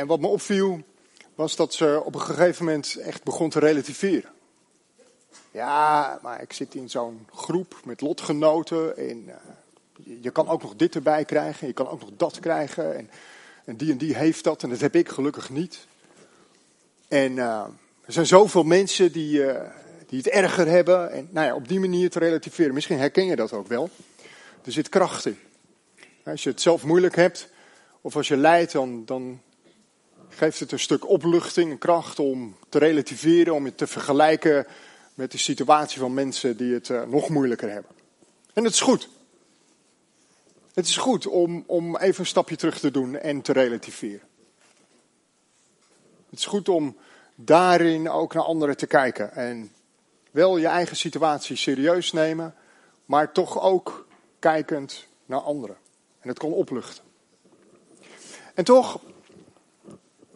en wat me opviel, was dat ze op een gegeven moment echt begon te relativeren. Ja, maar ik zit in zo'n groep met lotgenoten en uh, je kan ook nog dit erbij krijgen, je kan ook nog dat krijgen en, en die en die heeft dat en dat heb ik gelukkig niet. En uh, er zijn zoveel mensen die, uh, die het erger hebben en nou ja, op die manier te relativeren. Misschien herken je dat ook wel. Er zit kracht in. Als je het zelf moeilijk hebt of als je lijdt, dan, dan geeft het een stuk opluchting, een kracht om te relativeren, om je te vergelijken met de situatie van mensen die het uh, nog moeilijker hebben. En het is goed. Het is goed om, om even een stapje terug te doen en te relativeren. Het is goed om daarin ook naar anderen te kijken. En wel je eigen situatie serieus nemen, maar toch ook kijkend naar anderen. En het kan opluchten. En toch,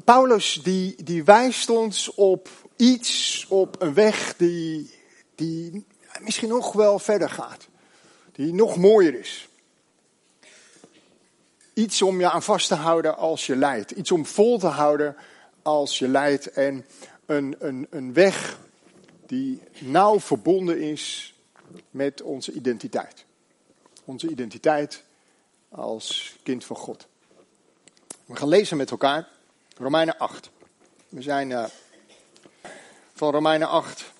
Paulus die, die wijst ons op iets, op een weg die, die misschien nog wel verder gaat. Die nog mooier is. Iets om je aan vast te houden als je lijdt. Iets om vol te houden als je lijdt. En een, een, een weg die nauw verbonden is met onze identiteit. Onze identiteit als kind van God. We gaan lezen met elkaar Romeinen 8. We zijn uh, van Romeinen 8,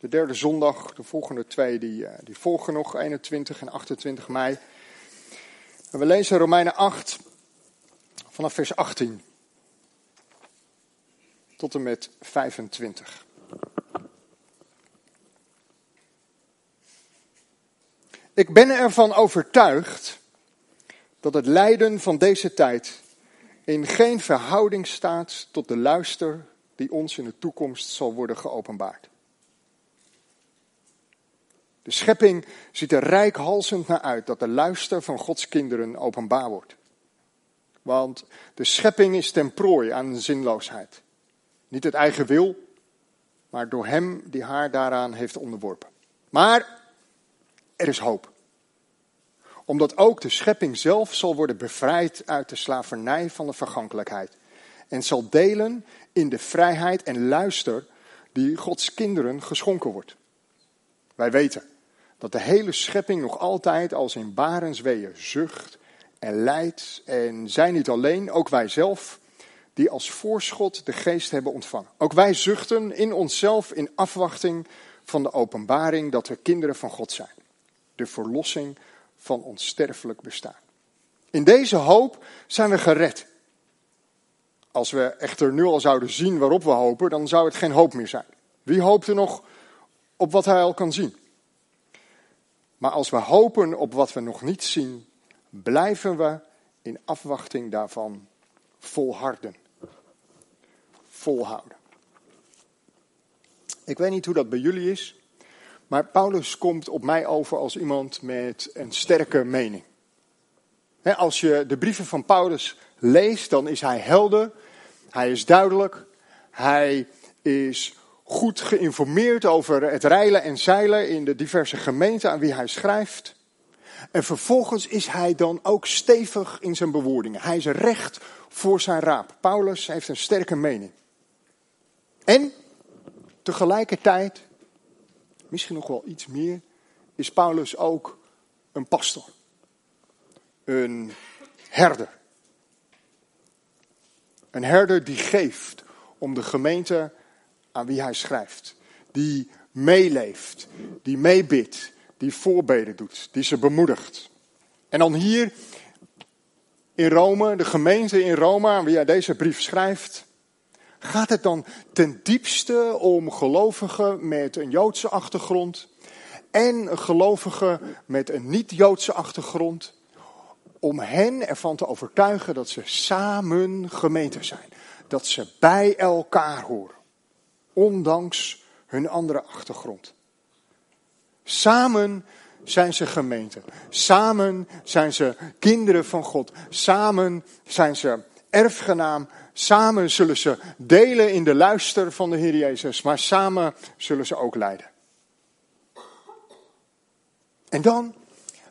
de derde zondag, de volgende twee die, uh, die volgen nog, 21 en 28 mei. En we lezen Romeinen 8 vanaf vers 18 tot en met 25. Ik ben ervan overtuigd dat het lijden van deze tijd in geen verhouding staat tot de luister die ons in de toekomst zal worden geopenbaard. De schepping ziet er rijkhalsend naar uit dat de luister van Gods kinderen openbaar wordt. Want de schepping is ten prooi aan zinloosheid. Niet het eigen wil, maar door hem die haar daaraan heeft onderworpen. Maar er is hoop omdat ook de schepping zelf zal worden bevrijd uit de slavernij van de vergankelijkheid. En zal delen in de vrijheid en luister die Gods kinderen geschonken wordt. Wij weten dat de hele schepping nog altijd als in barensweeën zucht en lijdt. En zij niet alleen, ook wij zelf, die als voorschot de geest hebben ontvangen. Ook wij zuchten in onszelf in afwachting van de openbaring dat we kinderen van God zijn. De verlossing van ons sterfelijk bestaan. In deze hoop zijn we gered. Als we echter nu al zouden zien waarop we hopen, dan zou het geen hoop meer zijn. Wie hoopt er nog op wat hij al kan zien? Maar als we hopen op wat we nog niet zien, blijven we in afwachting daarvan volharden. Volhouden. Ik weet niet hoe dat bij jullie is. Maar Paulus komt op mij over als iemand met een sterke mening. als je de brieven van Paulus leest, dan is hij helder, hij is duidelijk, hij is goed geïnformeerd over het reilen en zeilen in de diverse gemeenten aan wie hij schrijft. En vervolgens is hij dan ook stevig in zijn bewoordingen. Hij is recht voor zijn raap. Paulus heeft een sterke mening. En tegelijkertijd misschien nog wel iets meer, is Paulus ook een pastor. Een herder. Een herder die geeft om de gemeente aan wie hij schrijft. Die meeleeft, die meebidt, die voorbeden doet, die ze bemoedigt. En dan hier in Rome, de gemeente in Rome aan wie hij deze brief schrijft, gaat het dan ten diepste om gelovigen met een Joodse achtergrond en gelovigen met een niet-Joodse achtergrond, om hen ervan te overtuigen dat ze samen gemeente zijn, dat ze bij elkaar horen, ondanks hun andere achtergrond. Samen zijn ze gemeente. Samen zijn ze kinderen van God. Samen zijn ze erfgenaam Samen zullen ze delen in de luister van de Heer Jezus, maar samen zullen ze ook lijden. En dan,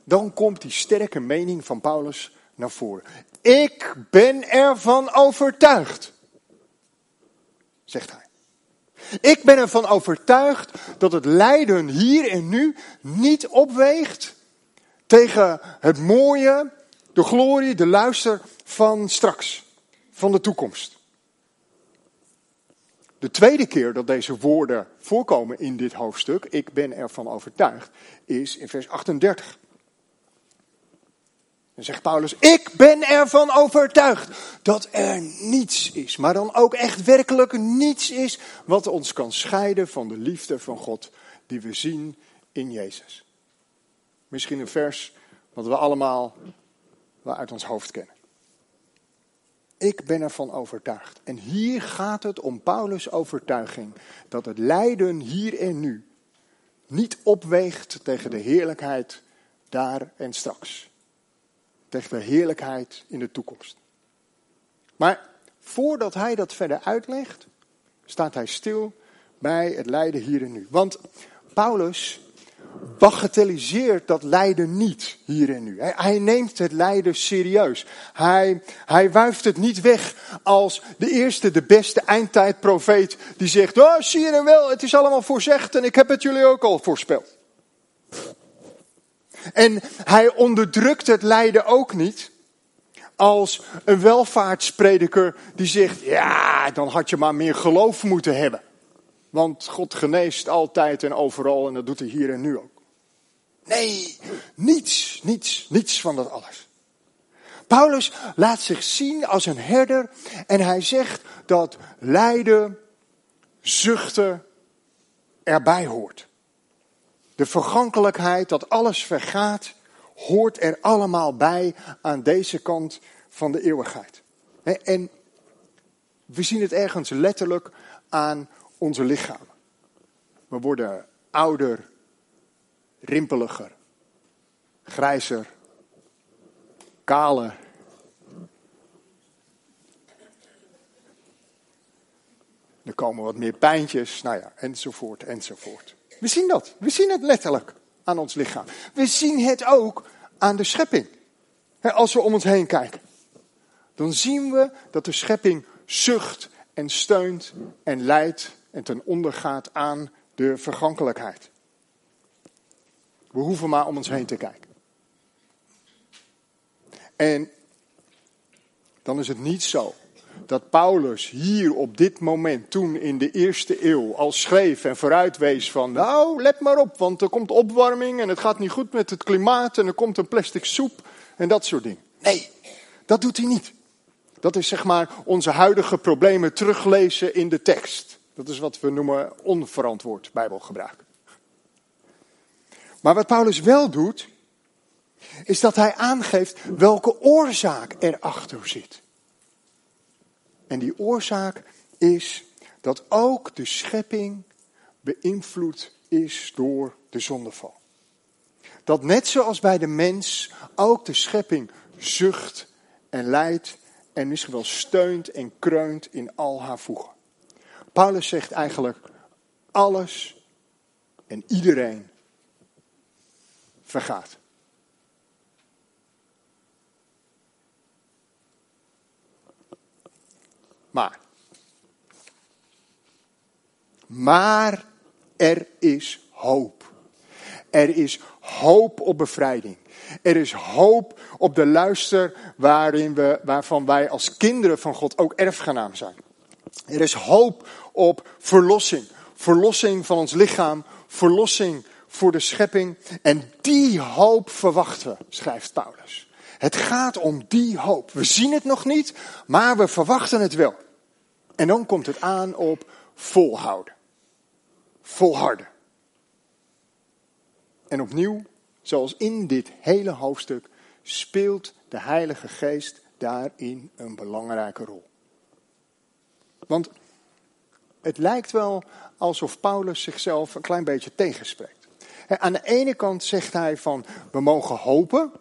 dan komt die sterke mening van Paulus naar voren. Ik ben ervan overtuigd, zegt hij. Ik ben ervan overtuigd dat het lijden hier en nu niet opweegt tegen het mooie, de glorie, de luister van straks, van de toekomst. De tweede keer dat deze woorden voorkomen in dit hoofdstuk, ik ben ervan overtuigd, is in vers 38. Dan zegt Paulus, ik ben ervan overtuigd dat er niets is, maar dan ook echt werkelijk niets is wat ons kan scheiden van de liefde van God die we zien in Jezus. Misschien een vers wat we allemaal wel uit ons hoofd kennen. Ik ben ervan overtuigd. En hier gaat het om Paulus' overtuiging dat het lijden hier en nu niet opweegt tegen de heerlijkheid daar en straks. Tegen de heerlijkheid in de toekomst. Maar voordat hij dat verder uitlegt, staat hij stil bij het lijden hier en nu. Want Paulus bagatelliseert dat lijden niet hier en nu. Hij, neemt het lijden serieus. Hij, hij wuift het niet weg als de eerste, de beste eindtijdprofeet die zegt, oh zie je wel, het is allemaal voorzegd en ik heb het jullie ook al voorspeld. En hij onderdrukt het lijden ook niet als een welvaartsprediker die zegt, ja, dan had je maar meer geloof moeten hebben. Want God geneest altijd en overal en dat doet hij hier en nu ook. Nee, niets, niets, niets van dat alles. Paulus laat zich zien als een herder en hij zegt dat lijden, zuchten erbij hoort. De vergankelijkheid, dat alles vergaat, hoort er allemaal bij aan deze kant van de eeuwigheid. En we zien het ergens letterlijk aan onze lichamen. We worden ouder, rimpeliger, grijzer, kaler. Er komen wat meer pijntjes, nou ja, enzovoort, enzovoort. We zien dat. We zien het letterlijk aan ons lichaam. We zien het ook aan de schepping. Als we om ons heen kijken. Dan zien we dat de schepping zucht en steunt en lijdt en ten onder gaat aan de vergankelijkheid. We hoeven maar om ons heen te kijken. En dan is het niet zo dat Paulus hier op dit moment, toen in de eerste eeuw, al schreef en vooruitwees van, nou, let maar op, want er komt opwarming en het gaat niet goed met het klimaat en er komt een plastic soep en dat soort dingen. Nee, dat doet hij niet. Dat is zeg maar onze huidige problemen teruglezen in de tekst. Dat is wat we noemen onverantwoord Bijbelgebruik. Maar wat Paulus wel doet, is dat hij aangeeft welke oorzaak erachter zit. En die oorzaak is dat ook de schepping beïnvloed is door de zondeval. Dat net zoals bij de mens ook de schepping zucht en lijdt en misschien wel steunt en kreunt in al haar voegen. Paulus zegt eigenlijk alles en iedereen vergaat. Maar. Maar er is hoop. Er is hoop op bevrijding. Er is hoop op de luister waarin we, waarvan wij als kinderen van God ook erfgenaam zijn. Er is hoop op verlossing. Verlossing van ons lichaam, verlossing voor de schepping. En die hoop verwachten we, schrijft Paulus. Het gaat om die hoop. We zien het nog niet, maar we verwachten het wel. En dan komt het aan op volhouden. Volharden. En opnieuw, zoals in dit hele hoofdstuk, speelt de Heilige Geest daarin een belangrijke rol. Want het lijkt wel alsof Paulus zichzelf een klein beetje tegenspreekt. Aan de ene kant zegt hij van we mogen hopen.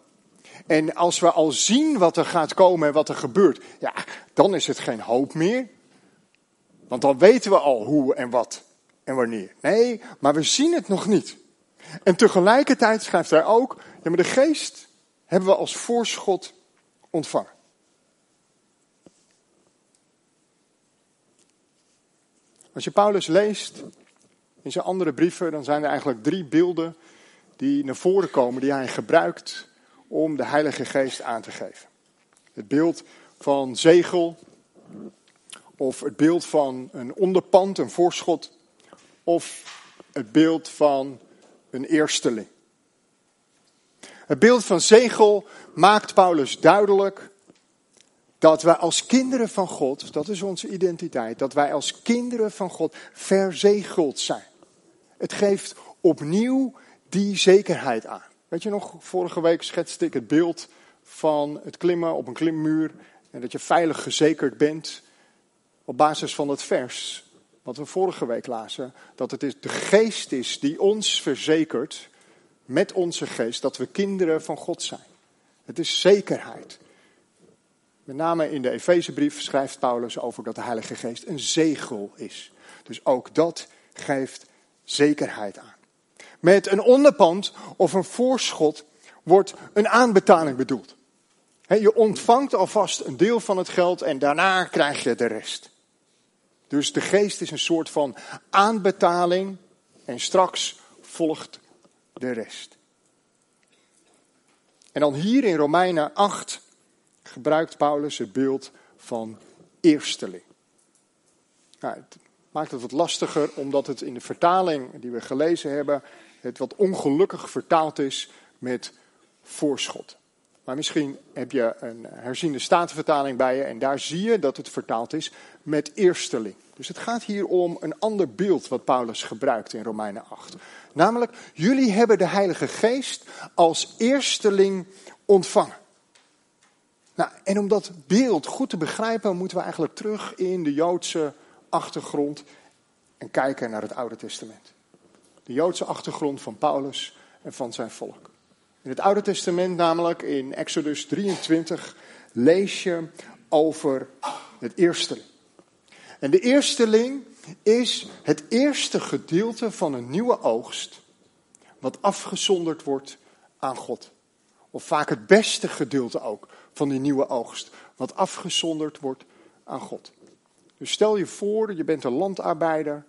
En als we al zien wat er gaat komen en wat er gebeurt, ja, dan is het geen hoop meer. Want dan weten we al hoe en wat en wanneer. Nee, maar we zien het nog niet. En tegelijkertijd schrijft hij ook, ja, maar de geest hebben we als voorschot ontvangen. Als je Paulus leest in zijn andere brieven, dan zijn er eigenlijk drie beelden die naar voren komen, die hij gebruikt om de Heilige Geest aan te geven. Het beeld van zegel, of het beeld van een onderpand, een voorschot, of het beeld van een eersteling. Het beeld van zegel maakt Paulus duidelijk dat wij als kinderen van God, dat is onze identiteit, dat wij als kinderen van God verzegeld zijn. Het geeft opnieuw die zekerheid aan. Weet je nog, vorige week schetste ik het beeld van het klimmen op een klimmuur en dat je veilig gezekerd bent op basis van het vers wat we vorige week lazen, dat het de geest is die ons verzekert met onze geest dat we kinderen van God zijn. Het is zekerheid. Met name in de Efezebrief schrijft Paulus over dat de Heilige Geest een zegel is. Dus ook dat geeft zekerheid aan. Met een onderpand of een voorschot wordt een aanbetaling bedoeld. je ontvangt alvast een deel van het geld en daarna krijg je de rest. Dus de geest is een soort van aanbetaling en straks volgt de rest. En dan hier in Romeinen 8 gebruikt Paulus het beeld van eersteling. Nou, het maakt het wat lastiger omdat het in de vertaling die we gelezen hebben, het wat ongelukkig vertaald is met voorschot. Maar misschien heb je een herziende statenvertaling bij je en daar zie je dat het vertaald is met eersteling. Dus het gaat hier om een ander beeld wat Paulus gebruikt in Romeinen 8. Namelijk, jullie hebben de Heilige Geest als eersteling ontvangen. Nou, en om dat beeld goed te begrijpen, moeten we eigenlijk terug in de Joodse achtergrond en kijken naar het Oude Testament. De Joodse achtergrond van Paulus en van zijn volk. In het Oude Testament, namelijk in Exodus 23, lees je over het eersteling. En de eersteling is het eerste gedeelte van een nieuwe oogst, wat afgezonderd wordt aan God. Of vaak het beste gedeelte ook van die nieuwe oogst, wat afgezonderd wordt aan God. Dus stel je voor, je bent een landarbeider,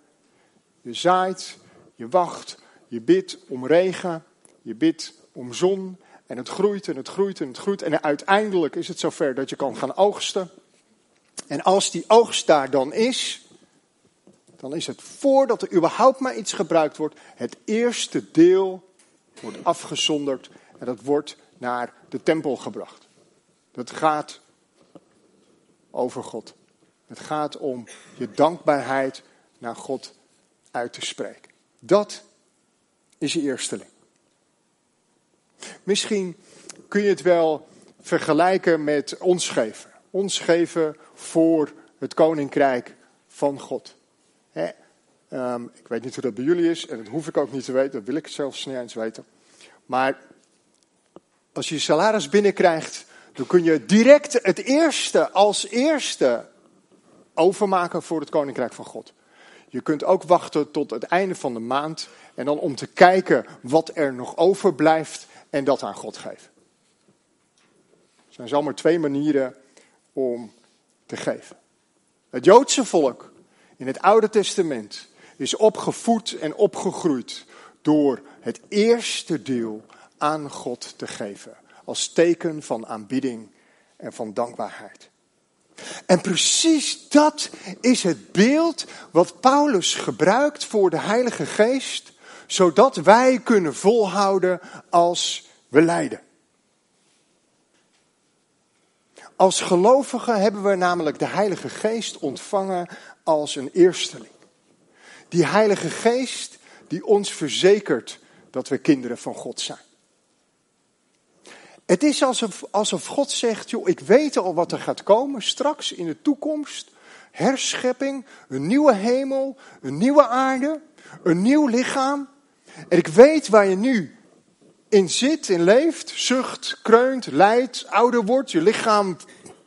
je zaait, je wacht, je bidt om regen, je bidt om zon en het groeit en het groeit en het groeit en uiteindelijk is het zover dat je kan gaan oogsten. En als die oogst daar dan is, dan is het voordat er überhaupt maar iets gebruikt wordt, het eerste deel wordt afgezonderd en dat wordt naar de tempel gebracht. Dat gaat over God. Het gaat om je dankbaarheid naar God uit te spreken. Dat is je eersteling. Misschien kun je het wel vergelijken met ons geven. Ons geven voor het koninkrijk van God. Ehm, ik weet niet hoe dat bij jullie is en dat hoef ik ook niet te weten, dat wil ik zelfs niet eens weten. Maar als je je salaris binnenkrijgt, dan kun je direct het eerste als eerste overmaken voor het koninkrijk van God. Je kunt ook wachten tot het einde van de maand en dan om te kijken wat er nog overblijft en dat aan God geven. Er zijn zomaar twee manieren om te geven. Het Joodse volk in het Oude Testament is opgevoed en opgegroeid door het eerste deel aan God te geven. Als teken van aanbidding en van dankbaarheid. En precies dat is het beeld wat Paulus gebruikt voor de Heilige Geest, zodat wij kunnen volhouden als we lijden. Als gelovigen hebben we namelijk de Heilige Geest ontvangen als een eersteling. Die Heilige Geest die ons verzekert dat we kinderen van God zijn. Het is alsof, alsof God zegt, joh, ik weet al wat er gaat komen straks in de toekomst. Herschepping, een nieuwe hemel, een nieuwe aarde, een nieuw lichaam. En ik weet waar je nu in zit, in leeft, zucht, kreunt, lijdt, ouder wordt. Je lichaam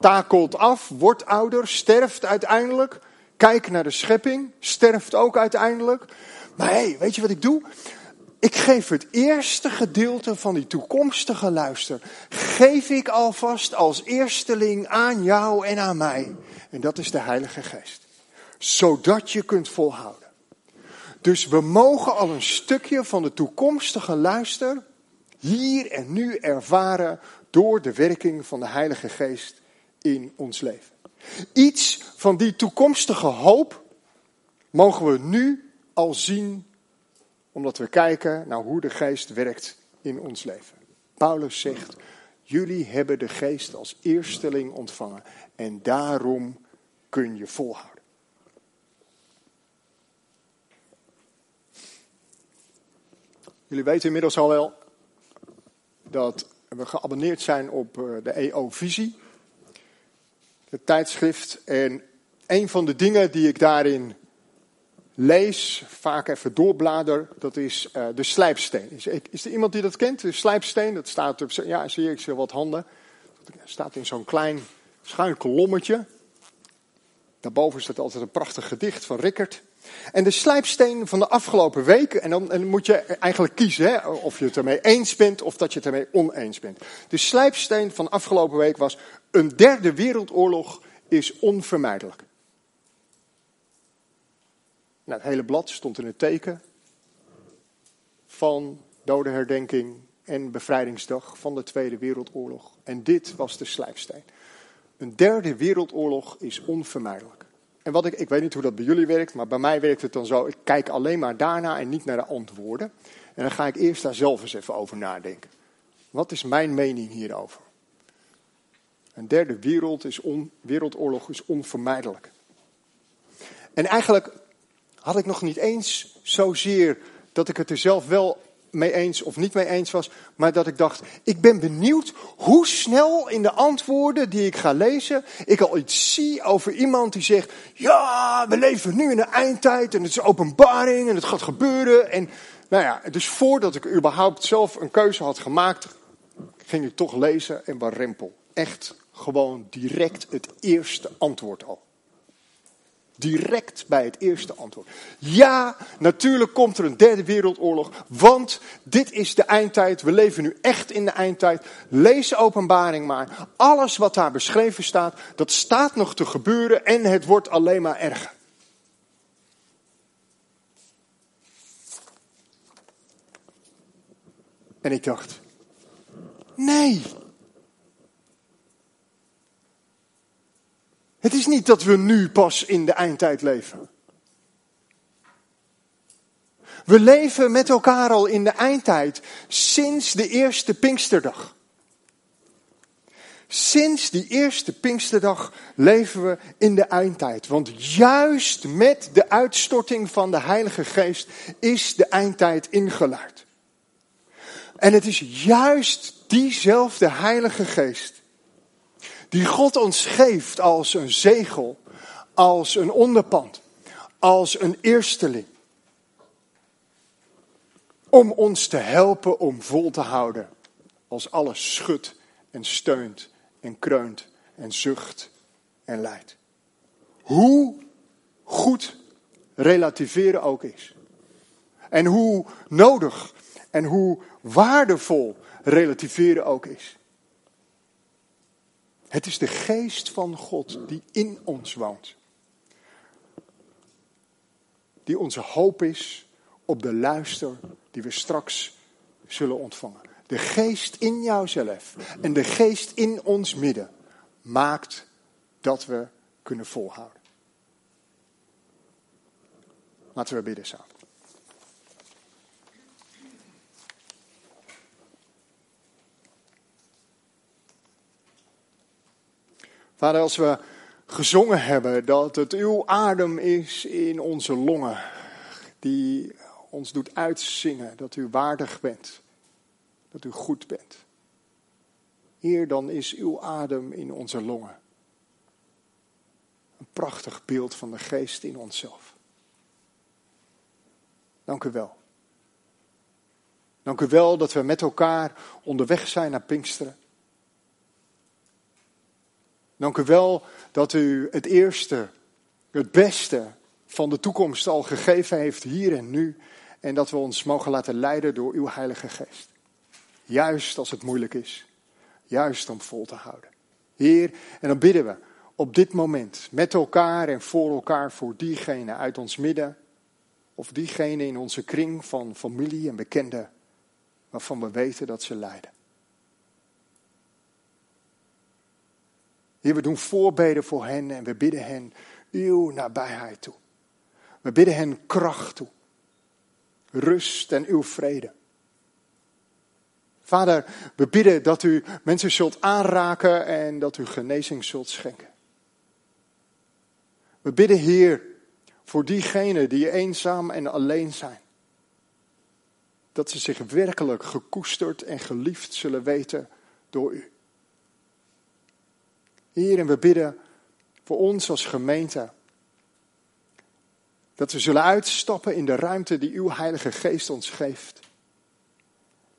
takelt af, wordt ouder, sterft uiteindelijk. Kijk naar de schepping, sterft ook uiteindelijk. Maar hé, hey, weet je wat ik doe? Ik geef het eerste gedeelte van die toekomstige luister, geef ik alvast als eersteling aan jou en aan mij. En dat is de Heilige Geest. Zodat je kunt volhouden. Dus we mogen al een stukje van de toekomstige luister hier en nu ervaren door de werking van de Heilige Geest in ons leven. Iets van die toekomstige hoop mogen we nu al zien, omdat we kijken naar hoe de Geest werkt in ons leven. Paulus zegt, jullie hebben de Geest als eersteling ontvangen en daarom kun je volhouden. Jullie weten inmiddels al wel dat we geabonneerd zijn op eh, de EO-visie, het tijdschrift. En een van de dingen die ik daarin lees, vaak even doorblader, dat is uh, de slijpsteen. Is, is, er iemand die dat kent? De slijpsteen, dat staat op, ja, zie ik, zie wat handen. Dat staat in zo'n klein schuin kolommetje. Daarboven staat altijd een prachtig gedicht van Rickert. En de slijpsteen van de afgelopen week, en dan, dan moet je eigenlijk kiezen hè, of je het ermee eens bent of dat je het ermee oneens bent. De slijpsteen van de afgelopen week was, een derde wereldoorlog is onvermijdelijk. Nou, het hele blad stond in het teken van dodenherdenking en bevrijdingsdag van de Tweede Wereldoorlog. En dit was de slijpsteen. Een derde wereldoorlog is onvermijdelijk. En wat ik, ik weet niet hoe dat bij jullie werkt, maar bij mij werkt het dan zo. Ik kijk alleen maar daarna en niet naar de antwoorden. En dan ga ik eerst daar zelf eens even over nadenken. Wat is mijn mening hierover? Een derde wereld is on, wereldoorlog is onvermijdelijk. En eigenlijk had ik nog niet eens zozeer dat ik het er zelf wel mee eens of niet mee eens was, maar dat ik dacht, ik ben benieuwd hoe snel in de antwoorden die ik ga lezen, ik al iets zie over iemand die zegt, ja, we leven nu in de eindtijd en het is openbaring en het gaat gebeuren. En nou ja, dus voordat ik überhaupt zelf een keuze had gemaakt, ging ik toch lezen en rempel. Echt gewoon direct het eerste antwoord al. Direct bij het eerste antwoord. Ja, natuurlijk komt er een derde wereldoorlog, want dit is de eindtijd. We leven nu echt in de eindtijd. Lees openbaring maar. Alles wat daar beschreven staat, dat staat nog te gebeuren en het wordt alleen maar erger. En ik dacht, nee, Het is niet dat we nu pas in de eindtijd leven. We leven met elkaar al in de eindtijd sinds de eerste Pinksterdag. Sinds die eerste Pinksterdag leven we in de eindtijd. Want juist met de uitstorting van de Heilige Geest is de eindtijd ingeluid. En het is juist diezelfde Heilige Geest die God ons geeft als een zegel, als een onderpand, als een eersteling. Om ons te helpen om vol te houden als alles schudt en steunt en kreunt en zucht en lijdt. Hoe goed relativeren ook is. En hoe nodig en hoe waardevol relativeren ook is. Het is de geest van God die in ons woont. Die onze hoop is op de luister die we straks zullen ontvangen. De geest in jouzelf en de geest in ons midden maakt dat we kunnen volhouden. Laten we bidden samen. Vader, als we gezongen hebben dat het uw adem is in onze longen, die ons doet uitzingen dat u waardig bent, dat u goed bent. Heer, dan is uw adem in onze longen. Een prachtig beeld van de geest in onszelf. Dank u wel. Dank u wel dat we met elkaar onderweg zijn naar Pinksteren. Dank u wel dat u het eerste, het beste van de toekomst al gegeven heeft hier en nu. En dat we ons mogen laten leiden door uw Heilige Geest. Juist als het moeilijk is. Juist om vol te houden. Heer, en dan bidden we op dit moment met elkaar en voor elkaar voor diegene uit ons midden. Of diegene in onze kring van familie en bekenden waarvan we weten dat ze lijden. Heer, we doen voorbeden voor hen en we bidden hen uw nabijheid toe. We bidden hen kracht toe. Rust en uw vrede. Vader, we bidden dat u mensen zult aanraken en dat u genezing zult schenken. We bidden, Heer, voor diegenen die eenzaam en alleen zijn. Dat ze zich werkelijk gekoesterd en geliefd zullen weten door u. Heer, en we bidden voor ons als gemeente. Dat we zullen uitstappen in de ruimte die uw Heilige Geest ons geeft.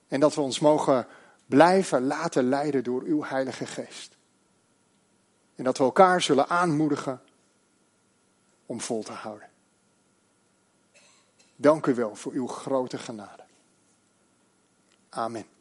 En dat we ons mogen blijven laten leiden door uw Heilige Geest. En dat we elkaar zullen aanmoedigen om vol te houden. Dank u wel voor uw grote genade. Amen.